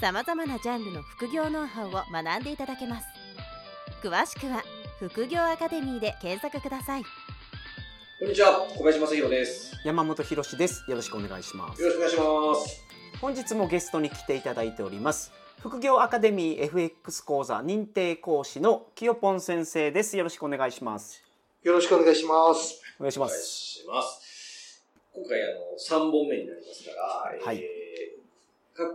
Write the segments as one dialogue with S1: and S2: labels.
S1: さまざまなジャンルの副業ノウハウを学んでいただけます詳しくは副業アカデミーで検索ください
S2: こんにちは、小林正宏です。
S3: 山本博史です。よろしくお願いします。
S2: よろしくお願いします。
S3: 本日もゲストに来ていただいております。副業アカデミー FX 講座認定講師のきよぽん先生です。よろしくお願いします。
S4: よろしくお願いします。
S3: お願いします。
S2: します。今回、あの、3本目になりますから、
S3: はい
S2: えー過去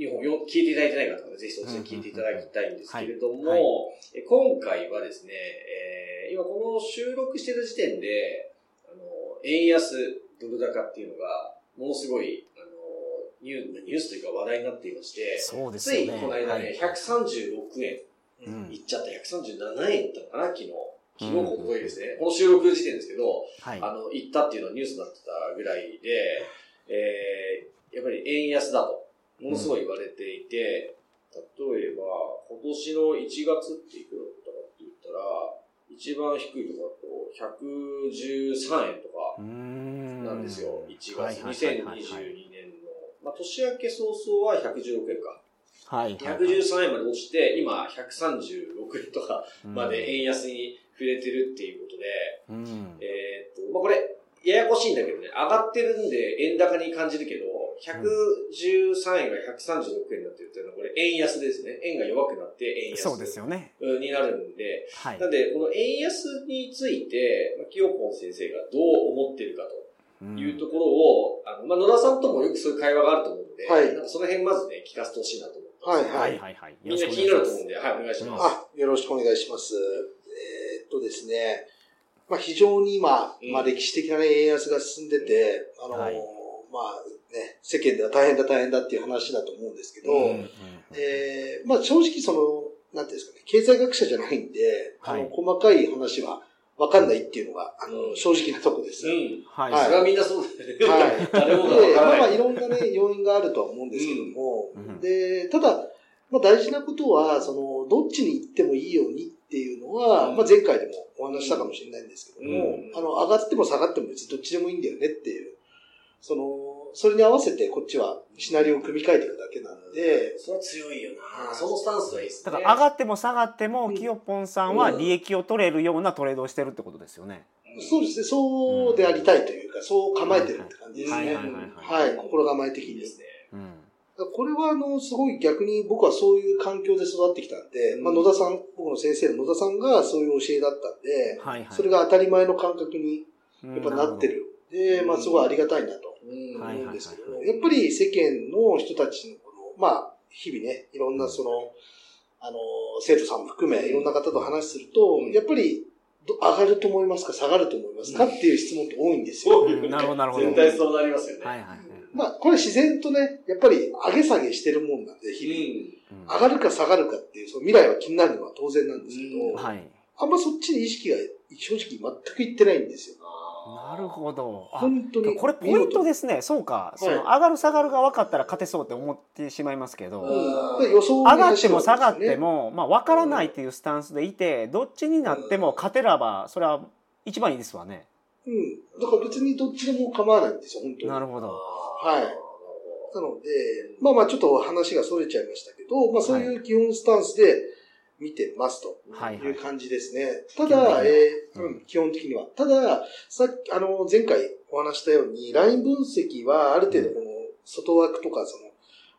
S2: 2本よ聞いていただいてない方は、ぜひそっちで聞いていただきたいんですけれども、今回はですね、えー今この収録してる時点で、あの、円安、ドル高っていうのが、ものすごい、あの、ニューニュースというか話題になっていまして、
S3: そうです
S2: つい。この間ね、
S3: はい
S2: 136円
S3: うん
S2: いっちゃった137円だったのかな、昨日。昨日ほどいですね。この収録時点ですけど、
S3: はい。
S2: あの、行ったっていうのはニュースになってたぐらいで、えー、やっぱり円安だと、ものすごい言われていて、例えば、今年の1月っていくらだったかって言ったら、一番低いところだと113円とかなんですよ、1月。
S3: はいはいはい
S2: 2022
S3: はい
S2: 年の。まあ、年明け早々は116円か。
S3: はい。
S2: 113円まで落ちて、今136円とかまで円
S3: 安。
S2: 安に触れてるっていうことで、
S3: うん。
S2: えーっと、まあ、これ、ややこしいんだけどね、上がってるんで円高に感じるけど、113円が136円になってるっていうのは、これ円安ですね。円が弱くなって円安
S3: そうですよね。
S2: うんになるんで、
S3: はい
S2: な。んで、この円安について、まあ、清ポン先生がどう思ってるか
S3: うん
S2: というところを、あの、まあ、野田さんともよくそういう会話があると思うので、
S4: はい
S2: なんかその辺まずね、聞かせてほしいなと思って
S4: はい
S2: ます。
S4: はい。
S3: はいはいはい。
S2: みんな気になると思うんで、はい、お願いします。
S4: あ、よろしくお願いします。えーっとですね、まあ非常に今、
S2: うん
S4: まあ歴史的なね、円安が進んでて、あのー
S3: はい
S4: まあね、世間では大変だ大変だっていう話だと思うんですけど、
S2: うん
S3: うん
S4: えーまあ正直その、なんていうんですかね、経済学者じゃないんで、あの、
S3: はい
S4: 細かい話はわかんないっていうのが、あの、
S2: うん
S4: 正直なとこです。
S2: うん。
S3: はい。
S4: はい
S2: それはみんなそうだよね。
S4: はい
S2: 誰もが
S4: で、まあ
S2: わからない。
S4: まあいろんなね、要因があるとは思うんですけども、
S3: うん
S4: で、ただ、まあ大事なことは、その、どっちに行ってもいいようにっていうのは、
S2: うん
S4: まあ前回でもお話ししたかもしれないんですけども、
S2: うん
S4: あの、上がっても下がっても別にどっちでもいいんだよねっていう、その、それに合わせてこっちはシナリオを組み替えていくだけなんで、
S2: それは強いよな。そのスタンスはいいですね。
S3: だから上がっても下がっても、
S4: うん
S3: きよぽんさんは利益を取れるようなトレードをしてるってことですよね。
S4: そうですね、そうでありたいというか、そう構えてるって感じですね。
S3: はいはいはいはい
S4: はい、心構え的に
S2: ですね。
S3: うん。
S4: これは、あの、すごい逆に僕はそういう環境で育ってきたんで、まあ、野田さん、僕の先生の野田さんがそういう教えだったんで、
S3: はいはい。
S4: それが当たり前の感覚に
S3: や
S4: やっぱなってる。で、まあ、すごいありがたいなと思うんですけどやっぱり世間の人たちのこの、まあ、日々ね、いろんなその、あの、生徒さんも含め、いろんな方と話すると、
S2: うん
S4: やっぱり、ど上がると思いますか下がると思いますかっていう質問って多いんですよ。
S3: うんなるほどなるほど
S2: 絶対そうなりますよね。
S3: はいはいはい。
S4: まあ、これ自然とね、やっぱり上げ下げしてるもんなんで、日々。
S3: うん
S4: 上がるか下がるかっていう、その未来は気になるのは当然なんですけど、
S2: うん
S3: はい。
S4: あんまそっちに意識が正直全くいってないんですよ。
S3: なるほど。あ
S4: 本当に。
S3: これポイントですね。そうか。その
S4: はい
S3: 上がる下がるが分かったら勝てそうって思ってしまいますけど、上がっても下がって
S4: も。
S3: も、まあ分からないっていうスタンスでいて、どっちになっても勝てれば、それは一番いいですわね。
S4: うん。だから別にどっちでも構わないんですよ、本当に。
S3: なるほど。
S4: はいなので、まあまあちょっと話が逸れちゃいましたけど、まあそういう基本スタンスで見てますと。
S3: はいはい
S4: いう。感じですね。た
S3: 基本的には
S4: だ、えー
S3: うん
S4: うん基本的には。ただ、さっき、あの、前回お話したように、ライン分析はある程度この、外枠とか、その、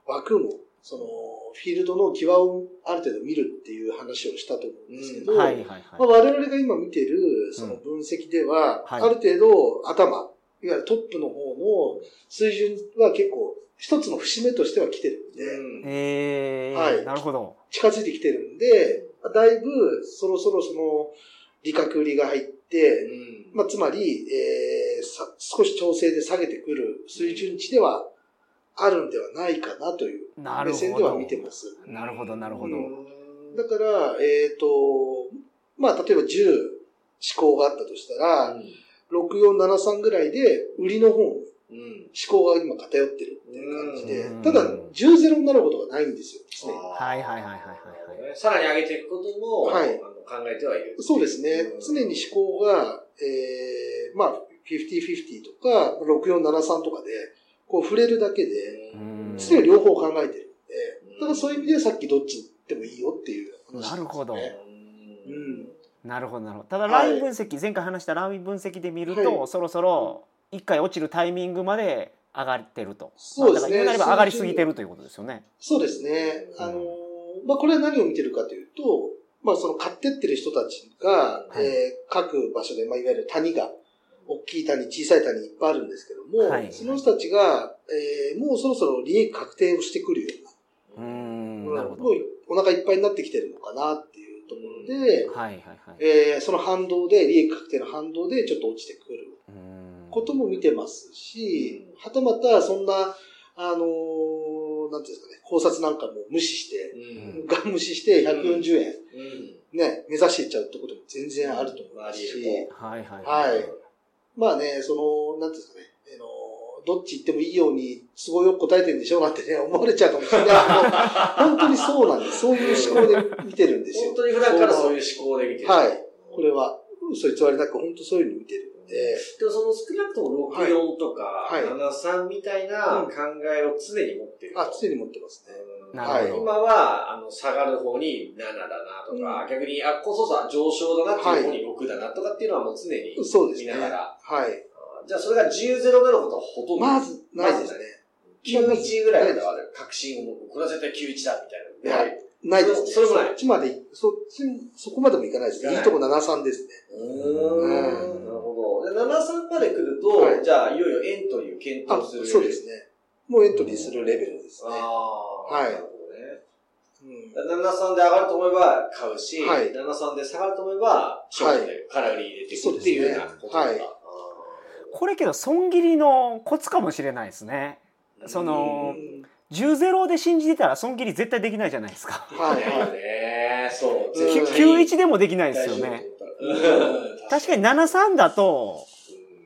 S4: 枠の、その、フィールドの際をある程度見るっていう話をしたと思うんですけど。我々が今見てる、その分析では、
S3: はい
S4: ある程度頭、いわゆるトップの方の水準は結構、一つの節目としては来てるんで、
S2: うん
S3: えー、
S4: はい
S3: なるほど。
S4: 近づいてきてるんで、だいぶそろそろその利確売りが入って、
S2: うん
S4: まあ、つまり、えーさ、少し調整で下げてくる水準値ではあるんではないかなという
S3: なるほど。
S4: 目線では見てます。
S3: なるほど、なるほど。
S4: だから、えっ、と、まあ、例えば10思考があったとしたら、6473ぐらいで売りの方。思考が今偏ってるっていう感じで
S3: うん、
S4: ただ10-0になることがないんですよ、常に
S3: はいはいはいはいはいはい。
S2: さらに上げていくことも、
S4: はい
S2: あの考えてはいる。
S4: そうですね。常に思考が、えー、まあ、50-50とか、6473とかで、こう触れるだけで、
S3: うん
S4: 常に両方考えてるんで、だからそういう意味でさっきどっちでもいいよっていう話
S3: なるほど。
S4: うん。
S3: なるほどなるほど。ただ
S4: はい
S3: ライン分析、前回話したライン分析で見ると、
S4: はい
S3: そろそろ一回落ちるタイミングまで上がってると。
S4: そうですね
S3: まあだから言うなれば上がりすぎてるということですよね。
S4: そうですね。あのーまあ、これは何を見てるかというと、まあ、その買ってってる人たちが、
S3: はい
S4: えー各場所で、まあ、いわゆる谷が、大きい谷、小さい谷いっぱいあるんですけども、
S3: はい
S4: その人たちが、えーもうそろそろ利益確定をしてくるよ
S3: うー
S4: う
S3: ん、
S4: な、
S3: なるほど。
S4: もうお腹いっぱいになってきてるのかなっていうところで、
S3: はいはいはい。
S4: えーその反動で、利益確定の反動でちょっと落ちてくる
S3: うーん
S4: ことも見てますし、はたまたそんな、あのーなんていうんですかね、考察なんかも無視して、
S2: うん。
S4: ガン無視して140円、
S2: うん。
S4: ね、目指していっちゃうってことも全然あると思いますし、
S3: はいはい
S4: はい。まあね、その、なんていうんですかね、あの、どっち行ってもいいように、都合よく答えてるんでしょうなんてね、思われちゃうかもしれないけど、本当にそうなんです。そういう思考で見てるんですよ。
S2: 本当に普段からそういう思考で見てる。
S4: はい。これは、嘘偽りなく、本当そういうふうに見てるんで、
S2: でもその少なくとも64とか
S4: はい
S2: 73みたいな考えを常に持ってると。
S4: あ、常に持ってますね。
S2: うん
S3: なるほど。
S2: 今は、あの、下がる方に7だなとか、逆に、あ、こそさ、上昇だなっていう方に6だなとかっていうのはもう常に
S4: そうですね。
S2: 見ながら。
S4: はい。
S2: じゃあそれが10-0になることはほとんど。
S4: まず、ないですね。
S2: 91ぐらいまでは確信を持って、これは絶対91だみたいな。
S4: いやないですね。
S2: それもない
S4: そっちまで、そっち、そこまでもいかないですね。
S2: いい
S4: いいとこ73ですね。
S2: うーん。なるほど。で、73まで来ると、
S4: はい
S2: じゃあ、いよいよエントリーを検
S4: あ、
S2: 討する。
S4: そうですね。もうエントリーするレベルです
S2: あ
S4: ね。
S2: あ。
S4: はい
S2: なるほどね。
S4: うん
S2: 73で上がると思えば買うし、
S4: はい
S2: 73で下がると思えば、ショートで空売り入れていくっていうようなことだ
S4: そうですね
S3: これけど損切りのコツかもしれないですね。その
S4: うん
S3: 10ゼロで信じてたら損切り絶対できないじゃないですか。
S4: はい
S2: ね。そう。
S4: うん
S2: 絶対に
S3: 91でもできないですよね。。
S2: うん
S3: 確かに73だと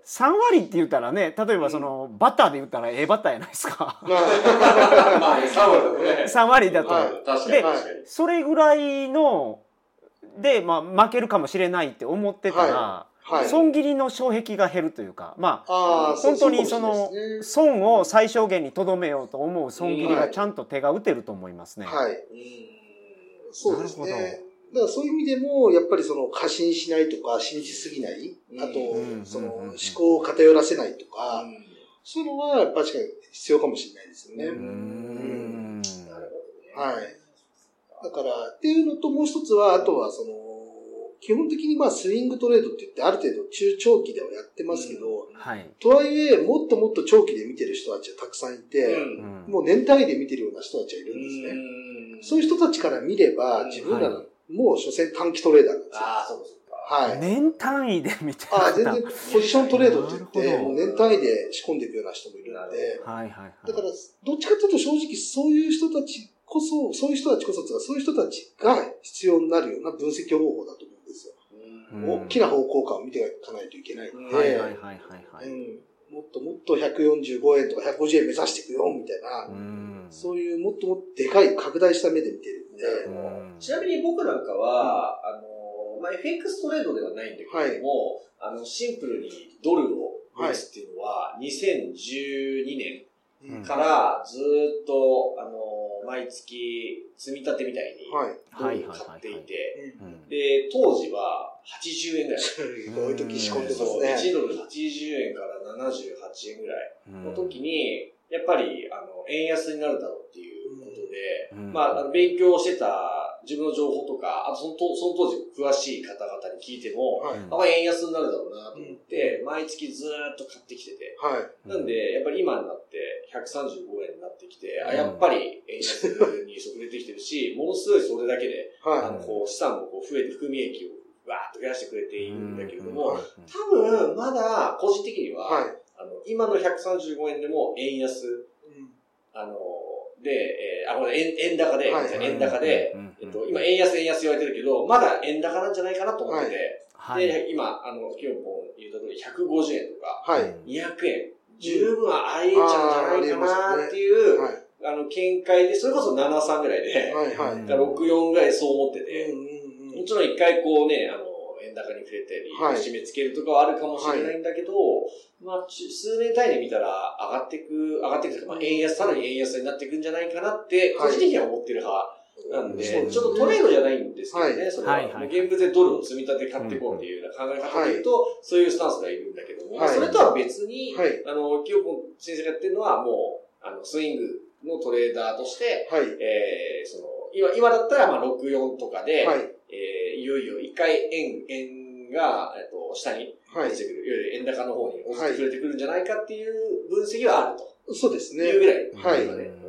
S3: 3割って言ったらね例えばそのバッターで言ったらええバッターやないですか
S4: まあ
S2: まあ、3割だもんね。
S3: 3割だと、で。それぐらいので、まあ、負けるかもしれないって思ってたら、
S4: はい。
S3: 損切りの障壁が減るというかまあ
S4: ああ、
S3: 本当にその損を最小限にとどめようと思う損切りがちゃんと手が打てると思いますね。
S4: はい。
S2: うん
S4: そうです
S3: なる
S4: ね。だからそういう意味でも、やっぱりその過信しないとか、信じすぎない、
S2: うん。
S4: あと
S3: う、ん
S4: その
S3: うん
S4: 思考を偏らせないとか、そういうのは確かに必要かもしれないですよね。
S3: う
S2: ん。
S3: ん。
S2: なるほどね。
S4: はい。だから、っていうのともう一つは、あとはその、基本的にまあスイングトレードって言ってある程度中長期ではやってますけど、
S3: はい、
S4: とはいえ、もっともっと長期で見てる人たちはたくさんいて、
S3: うん。
S4: もう年単位で見てるような人たちはいるんですね。そういう人たちから見れば、自分らの、もう所詮短期トレーダーなんですよ。
S2: ああ、そうかそうか。
S4: はい。
S3: 年単位で見てる
S4: ああ、全然ポジショントレードって言って、もう年単位で仕込んでいくような人もいるので、
S3: はいはいはい。
S4: だから、どっちかというと正直そういう人たちこそ、そういう人たちこそ、そういう人たちが必要になるような分析方法だと思うんですよ。
S3: うん。
S4: 大きな方向感を見ていかないといけないので、
S3: はいはいはいはいはい、
S4: うん。もっともっと145円とか150円目指していくよ、みたいな、
S3: うん。
S4: そういうもっともっとでかい拡大した目で見てる。んで、
S3: うん。
S2: ちなみに僕なんかは、あの、まあ、FX トレードではないんだけども、あの、シンプルにドルを持つっていうのは、2012年
S3: うん。
S2: からずーっと、あの、毎月積み立てみたいに
S4: はい。
S2: ドルを買っていて、
S3: うん。
S2: で、当時は80円ぐらい。
S4: すごい時仕込んでますね。
S2: 1ドル80円から78円ぐらい
S3: うん
S2: の時に、やっぱり、あの、円安になるだろうっていうで、
S3: うん
S2: まあ勉強してた自分の情報とか、あとその当その当時詳しい方々に聞いても、
S4: はい。
S3: うん
S2: あ、まあ円安になるだろうなと思って、毎月ずーっと買ってきてて、
S4: はい。
S2: なんで、やっぱり今になって135円になってきて、あ
S3: うん
S2: やっぱり円安に遅れてきてるし、ものすごいそれだけで、あ
S4: は
S2: の、こう、資産もこう増えて含み益をわーっと増やしてくれているんだけれども、
S3: うん
S2: 多分、まだ、個人的に
S4: い。
S2: は、
S4: はい。
S2: あの、今の135円でも円安、
S4: うん
S2: あの、で、えー、あ、これ円、円高で、
S4: はい
S2: 円高で、えっと、今、円安、円安言われてるけど、まだ円高なんじゃないかなと思ってて、
S3: はい。
S2: で、今、あの、キヨポン言った通り、150円とか、
S4: はい。
S2: 200円、十分ありえちゃうんじゃないかなっていう、
S4: はい。
S2: あの、見解で、それこそ73ぐらいで、
S4: はい。はい。
S3: うん
S2: だから64ぐらいそう思って
S4: う
S2: て、
S4: んうんうん
S2: もちろん一回こうね、あの、円高に触れたり、
S4: はい
S2: 締め付けるとかはあるかもしれないんだけど、まあ、ち数年単位で見たら上がっていく、上がっていくというか、まあ、円安、さらに円安になっていくんじゃないかなって、個人的には思ってる派なんで、ちょっとトレードじゃないんですけどね、
S4: はい
S2: それは。
S3: はいはい
S2: 現物でドルを積み立て買っていこうっていうような考え方で言うと、そういうスタンスがいるんだけども、
S4: はい
S2: それとは別に、
S4: はい。
S2: あの、清子先生がやってるのはもう、あの、スイングのトレーダーとして、
S4: はい。
S2: えー、その、今、今だったら、まあ、64とかで、
S4: はい。
S2: えー、いよいよ一回円、円が、えっと、下に
S4: はい
S2: 落ち。てくる、いわゆる円高の方に落ちてくれてくるんじゃないかっていう分析はあると
S4: そうですね
S2: いう。ぐらい、
S4: はい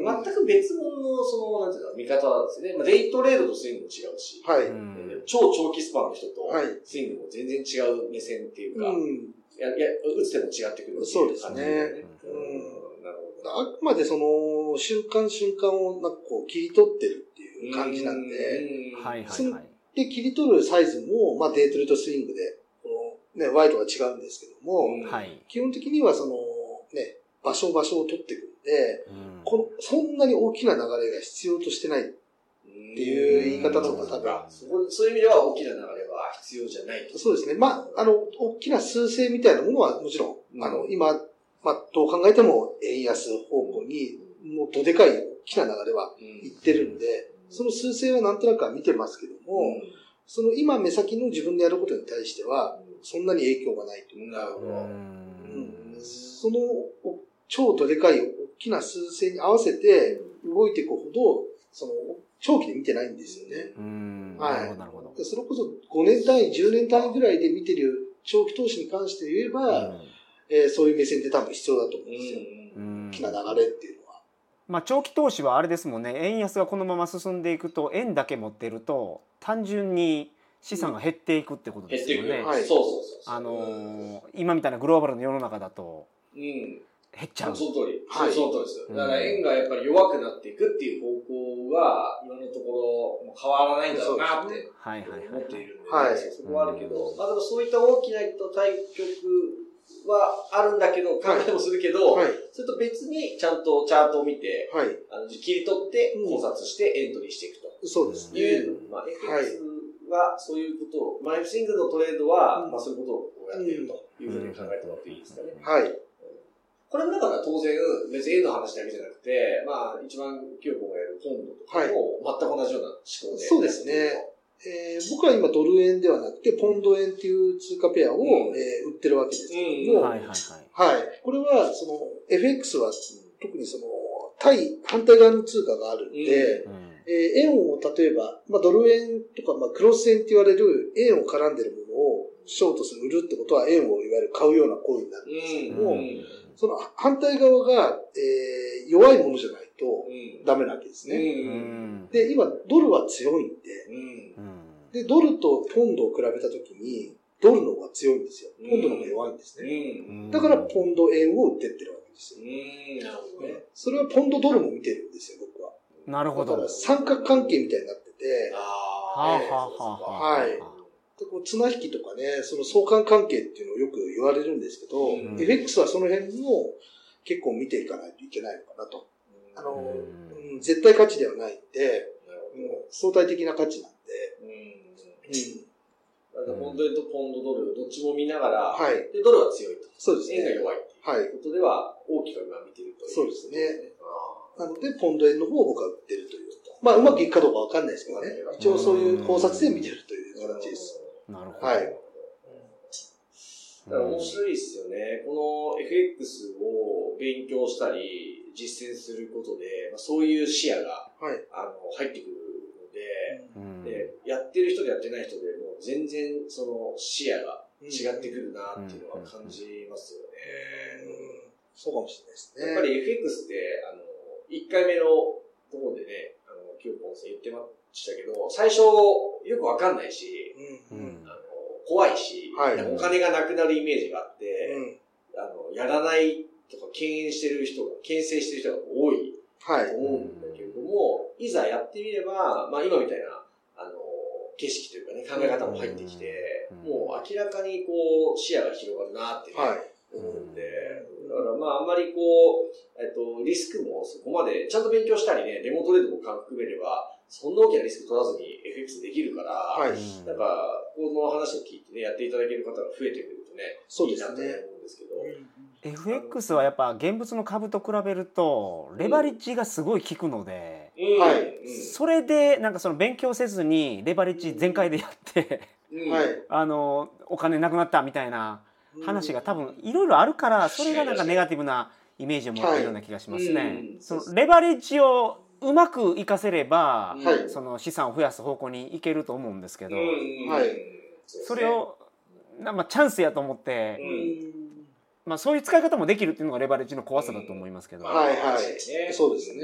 S2: 全く別物の、その、なんていうの、見方なんですよね。まあ、デイトレードとスイングも違うし、
S4: はい。
S3: うん
S2: 超長期スパンの人と
S4: はい、
S2: スイングも全然違う目線っていうか、
S4: うん。
S2: や、や、打つ手も違ってくるってい
S4: そうですね
S2: 感じだよね。
S4: うん
S2: うん、なるほど。
S4: あくまでその、瞬間瞬間をなんかこう切り取ってるっていう感じなんで、
S2: うん
S3: はいはいはい。
S4: で、切り取るサイズも、まあデイトレとスイングで、このね、ワイドは違うんですけども、
S2: うん
S3: はい。
S4: 基本的にはその、ね、場所場所を取っていくんで、
S3: うん
S4: この、そんなに大きな流れが必要としてない。
S2: って
S4: いう言い方の方が
S2: そうかそこそういう意味では大きな流れは必要じゃないと。
S4: そうですね。まあ、あの、大きな数勢みたいなものはもちろん、
S2: うん
S4: あの、今、まあ、どう考えても円安方向に、もうどでかい大きな流れは
S2: うん
S4: いってるんで、その数勢はなんとなくは見てますけども、その今目先の自分でやることに対しては、そんなに影響がないというか、
S2: なるほど。
S4: うんそのお超どでかい大きな数勢に合わせて動いていくほど、その長期で見てないんですよね。
S3: うん。
S4: はい
S3: なるほど、なるほど。
S4: でそれこそ5年単位、10年単位ぐらいで見てる長期投資に関して言えば、えーそういう目線って多分必要だと思うんですよ。
S3: うん
S4: 大きな流れっていう。
S3: まあ、長期投資はあれですもんね円安がこのまま進んでいくと円だけ持ってると単純に資産が減っていくってことで。すよね。
S4: はい
S2: そうそうそうそう。
S3: あのー今みたいなグローバルの世の中だと
S2: うん。
S3: 減っちゃう。
S2: その通り。
S4: はい
S2: その通りです。
S3: うん
S2: だから円がやっぱり弱くなっていくっていう方向は、今のところ変わらないんだろうなって
S3: はいはいはい
S2: 思っているんで、
S4: はい
S2: そこはあるけど、まあでもそういった大きな対局はあるんだけど、考えもするけど、
S4: はい。
S2: それと別にちゃんとチャートを見て、
S4: はい。
S2: あの切り取って
S4: うん
S2: 考察してエントリーしていくと。
S4: そうですね。
S2: いう、まあ、FX はそういうことを、まあ、F シングルのトレードは、
S4: うん
S2: まあ、そういうことをやっているというふうに考えてもらっていいですかね。
S4: はい。
S2: これもだから当然、別に円の話だけじゃなくて、まあ、一番清子がやるポンドとかも全く同じような思考で。
S4: そうですね。えー僕は今ドル円ではなくて、ポンド円っていう通貨ペアを、
S2: うん
S4: えー売ってるわけですけども、
S2: うん
S3: はいはいはい。
S4: はい。これは、その、FX は、特にその、対、反対側の通貨があるんで、
S3: うん
S4: えー円を例えば、まあ、ドル円とか、まあ、クロス円って言われる円を絡んでるものをショートする、売るってことは円をいわゆる買うような行為になるんですけども、
S2: うん。
S4: その反対側が、えー弱いものじゃないと
S2: うん。
S4: ダメなわけです
S2: う。
S4: ね。
S3: うんん
S4: で、今、ドルは強いんで、
S2: うん。
S3: うん
S4: で、ドルとポンドを比べたときに、ドルの方が強いんですよ。ポンドの方が弱いんです
S2: う
S4: ね。
S2: ん。
S4: だから、ポンド円を売ってってるわけですよ。
S2: うん。なるほどね。
S4: それはポンドドルも見てるんですよ、僕は。
S3: なるほど。
S4: だから、三角関係みたいになってて、
S2: あ
S3: はあはあはあはあ。
S4: はいでこう綱引きとかね、その相関関係っていうのをよく言われるんですけど、
S2: うん
S4: FX はその辺も結構見ていかないといけないのかなと。あの、
S3: うん
S4: うん絶対価値ではないんで。もう相対的な価値なんで、
S2: うん。
S4: うん、
S2: だからポンド円とポンドドル、どっちも見ながら、
S4: はい。
S2: で、ドルは強いと。
S4: そうですね。
S2: 円が弱いって
S4: はい。
S2: いうことでは、大きく今見てるという。
S4: そうですね。
S2: あ
S4: なので、ポンド円の方を僕は売ってるという。まあ、うまくいくかどうかわかんないですけどね。一応そういう考察で見てるという
S2: ー
S4: 形です。。
S3: なるほど。
S4: はい
S2: だから面白いですよね。この FX を勉強したり、実践することで、まあ、そういう視野が
S4: はい。
S2: あの入ってくるので、
S3: うん
S2: で、やってる人でやってない人でも全然その視野が違ってくるなっていうのは感じますよね。
S4: うんそうかもしれないですね。
S2: やっぱり FX って、あの、1回目のところでね、あの、キヨポンさん言ってましたけど、最初よくわかんないし、
S4: うん。
S2: 怖いし、
S4: はい
S2: お金がなくなるイメージがあって、
S4: うん。
S2: あの、やらないとか敬遠してる人が、牽制してる人が多い
S4: はい
S2: と。思うんだけれども、いざやってみれば、まあ今みたいな、あの、景色というかね、考え方も入ってきて、
S3: うん
S2: もう明らかにこう、視野が広がるなっていうね、
S4: はい。
S2: 思うんで、だからまああんまりこう、えっと、リスクもそこまで、ちゃんと勉強したりね、デモトレードも含めれば、そんな大きなリスク取らずに FX できるから、
S4: はい。
S3: うん
S2: なんか、この話を聞いてね、やっていただける方が増えてくるとね、
S4: そうですね。
S2: いいなと思うんですけど、
S3: FX はやっぱ現物の株と比べるとレバレッジがすごい効くので、
S2: うん。
S4: はい。
S2: うん。
S3: それでなんかその勉強せずにレバレッジ全開でやって
S2: うん。
S4: はい。
S3: あのお金なくなったみたいな話が多分いろいろあるからそれがなんかネガティブなイメージを持ってるような気がしますね。
S2: はいうん。
S3: そのレバレッジをうまく活かせれば、
S4: はい
S3: その資産を増やす方向にいけると思うんですけど、
S2: うん
S4: はい
S3: それ、をなまあチャンスやと思って、
S2: うん
S3: まあ、そういう使い方もできるっていうのがレバレッジの怖さだと思いますけど、
S4: はいはい
S2: ね。
S4: そうです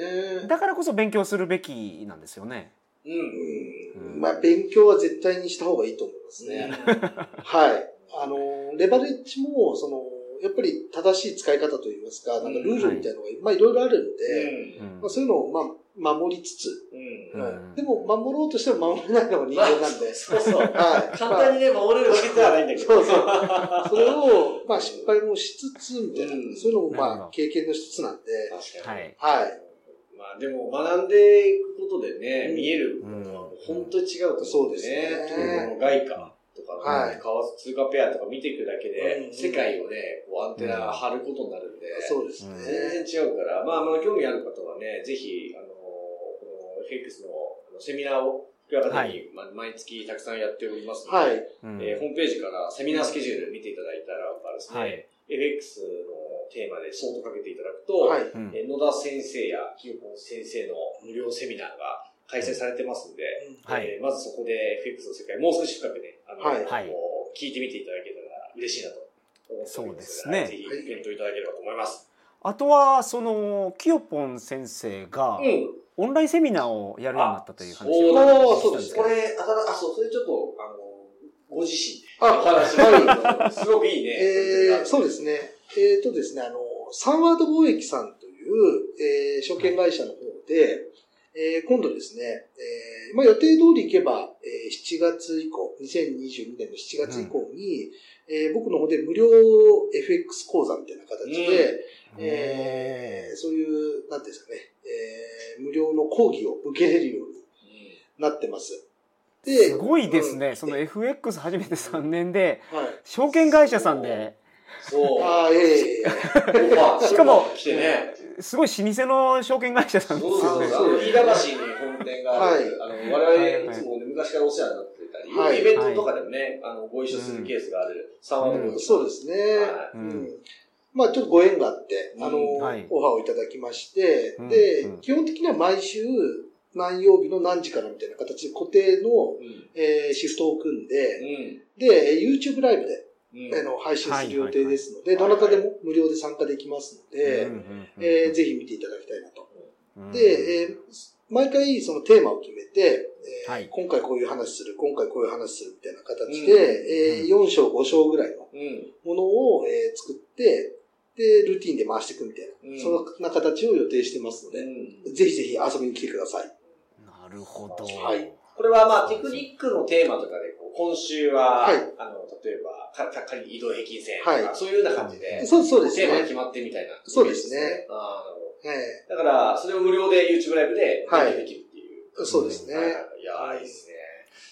S4: ね。
S3: だからこそ勉強するべきなんですよね。
S2: うん。
S3: うん
S4: まあ、勉強は絶対にした方がいいと思いますね。はい。あの、レバレッジも、その、やっぱり正しい使い方といいますか、なんかルールみたいなのが、まあいろいろあるんで、
S3: うん
S4: まあ、そういうのを、まあ、守りつつ、
S2: うん。
S4: でも、守ろうとしても守れないのが人間なんで、
S2: そうそう。
S4: はい。
S2: 簡単にね、守れるわけではないんだけど。
S4: そうそう。それを、まあ、失敗もしつつ、みたいな、
S2: うん
S4: そういうのも、まあ、経験の一つなんで、
S2: 確かに。
S3: はい。
S4: はい。
S2: まあでも学んでいくことでね、見えるものは本当に違うと思うん
S4: そうですね
S2: 外貨とか、通貨ペアとか見ていくだけで、
S4: うん
S2: 世界をね、こうアンテナ張ることになるんで、
S4: そうです
S3: うん
S2: 全
S4: ね。
S2: 然違うから、まあ、まあ、興味ある方はね、ぜひ、あの、この FX のあのセミナーを、福岡方に、まあ、毎月たくさんやっておりますので、
S4: はい。
S3: うん。
S2: えーホームページからセミナースケジュール見ていただいたらですね、
S3: はい
S2: FX のテーマでソートかけていただくと、
S4: はい。
S3: うん。
S2: えー野田先生や清子先生の無料セミナーが開催されてますんで、
S3: はい。
S2: えーまずそこで FX の世界もう少し深くね、あの、
S4: はい。
S2: 聞いてみていただけたら嬉しいなと思っております
S3: そうですね。
S2: はいぜひ検討いただければと思います。
S3: あとはそのきよぽん先生が
S2: うん。
S3: オンラインセミナーをやるようになったという話を
S4: そうです
S2: これ、あたあ、そう、それちょっと、あの、ご自身で
S4: あ
S2: お話しはい。すごくいいね。
S4: えー、そうですね。えっ、とですね、あの、サンワード貿易さんという、えー、証券会社の方で、えー今度ですね、えーまあ、予定通り行けば、えー7月以降、2022年の7月以降に、えー僕の方で無料 FX 講座みたいな形で、えーそういう、なんていうんですかね、えー無料の講義を受けれるようになってます。です
S3: ごいですね、
S4: うん
S3: その FX 始めて3年で
S4: はい。
S3: 証券会社さんで
S2: そう。
S4: ああ、ええ
S2: ー
S3: しかも
S2: ね。
S3: すごい老舗の証券会社さんですよね。
S2: そう。あの、飯田橋に本店がある、あの、我々いつもね、昔からお世話になってたり、
S4: はい
S2: イベントとかでもね、あの、ご一緒するケースがある、サンワードボーイ
S4: そうですね。
S2: はい
S3: うん
S4: うんまあちょっとご縁があって、あの、オファーをいただきまして、
S3: うん
S4: で、
S3: うん
S4: 基本的には毎週何曜日の何時からみたいな形で固定の、
S2: うん。
S4: えーシフトを組んで、
S2: うん。
S4: で、YouTube ライブで、
S2: うん。
S4: あの配信する予定ですので、どなたでも無料で参加できますので、えーぜひ見ていただきたいなと。
S3: うん
S4: で、えー毎回そのテーマを決めて、え今回こういう話する、今回こういう話するみたいな形
S2: うん
S4: で、えー4章5章ぐらいの
S2: うん。
S4: ものを、えー作って、で、ルーティンで回していくみたいな、
S2: うん
S4: そんな形を予定してますので、
S2: うん
S4: ぜひぜひ遊びに来てください。
S3: なるほど。
S4: はい
S2: これはまあ、テクニックのテーマとかで、こう今週は、
S4: はい
S2: あの、例えば、かか仮に移動平均線とか、
S4: はい
S2: そういうような感じで、
S4: そうそうですね
S2: テーマが決。まってみたいな。
S4: そうですね。
S2: ああ、なるほど。
S4: え
S2: だから、それを無料で YouTube ライブで
S4: はい
S2: できるっていう。
S4: ーそうですね。
S2: はいはいいやー、いいですね。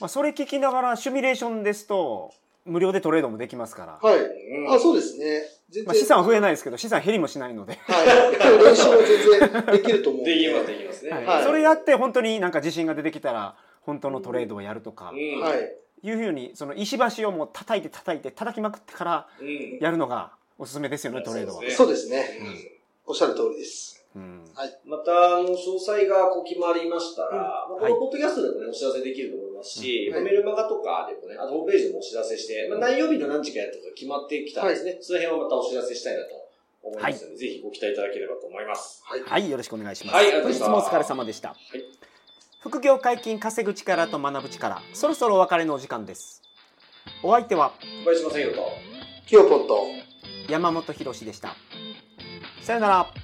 S3: まあ、それ聞きながらシミュレーションですと無料でトレードもできますから、
S4: はい。
S2: うん。
S4: あ、そうですね。全然。
S3: まあ、資産は増えないですけど資産減りもしないので、
S4: はい。練習は全然できると思うん
S2: できます、できますね。
S3: はい。
S4: はい。
S3: それやって本当になんか自信が出てきたら本当のトレードをやるとか
S2: うん。
S4: はい。
S3: い。うふうにその石橋をもう叩い。て叩い。て叩きまくってから
S2: うん。
S3: やるのがおすすめですよねトレードは。
S2: そうで
S4: そうですね。おっしゃる通りです。
S3: うん。
S2: また、あの、詳細がこう決まりましたら、まあ、こ
S3: はい。
S2: のポッドキャストでもね、お知らせできると思いますし、
S4: うん。はい。
S2: まあメルマガとかでもね、あとホームページでもお知らせして、まあ、何曜日の何時かやったとか決まってきたらですね、その辺をまたお知らせしたいなと思いますので、ぜひご期待いただければと思います。
S4: はい。
S3: はい。よろしくお願いします、
S2: はい
S3: 本日もお疲れ様でした、副業解禁稼ぐ力と学ぶ力。そろそろお別れのお時間です。お相手は
S2: 小林正宏と、
S4: キヨポンと、
S3: 山本博史でした。
S2: さよなら。